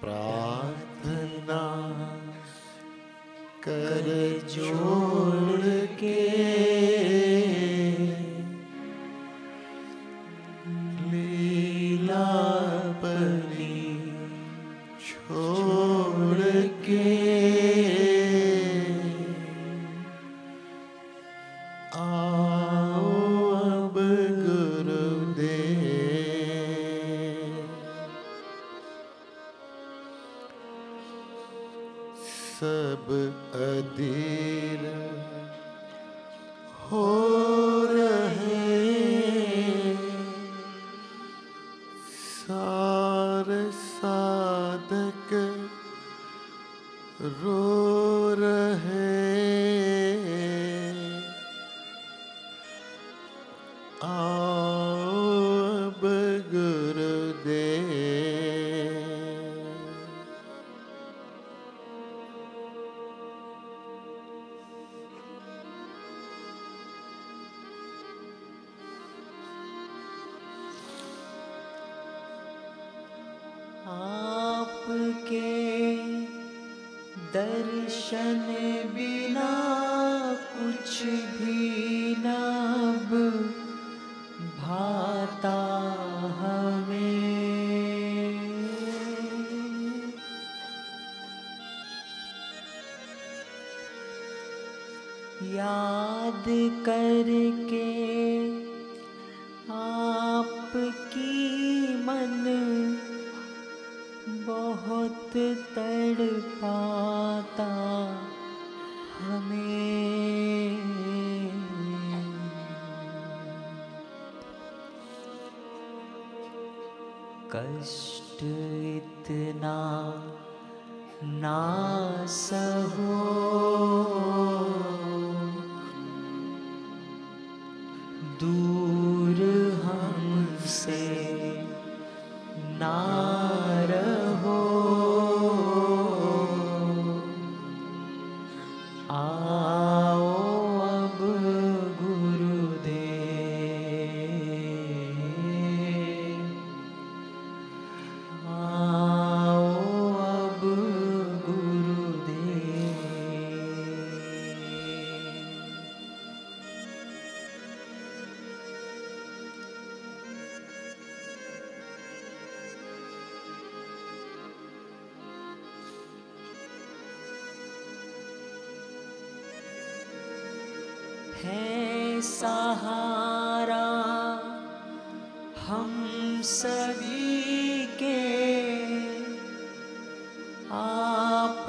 प्रार्थना कर जोड़ के सब अधीर हो रहे सार साधक रो रहे। आओ आपके दर्शन बिना कुछ भी नब भाता हमें। याद करके कष्ट इतना ना सहो सहारा हम सभी के आप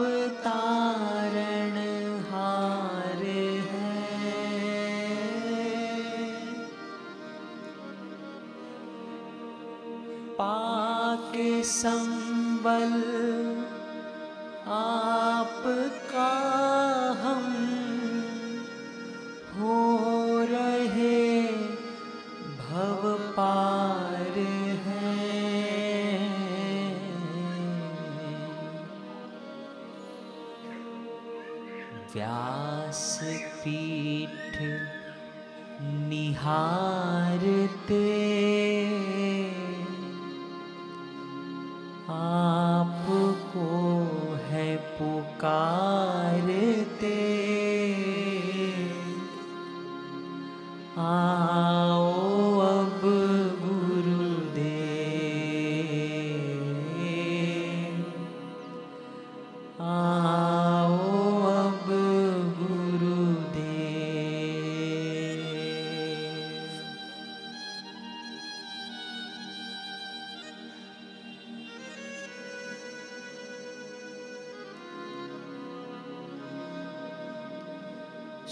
तारण हार हैं। पाक संबल आपका व्यास पीठ निहारते। आपको है पुकारते।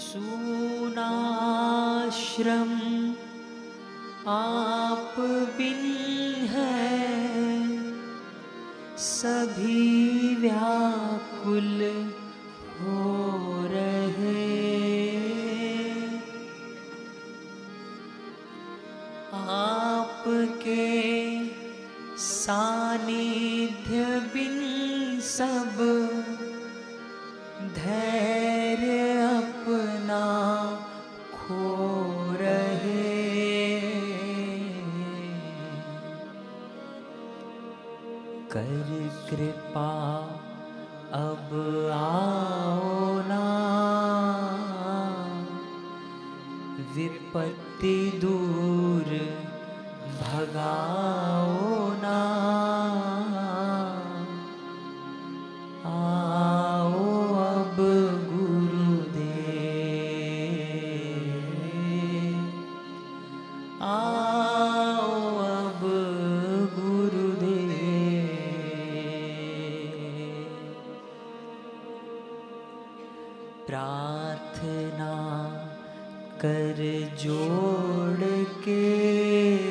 सूनाश्रम आप बिन है। सभी व्याकुल हो रहे। आपके सानिध्य बिन सब धैर्य कर कृपा अब आओ ना। विपत्ति दूर भगाओ आओ गुरुदेव। प्रार्थना कर जोड़ के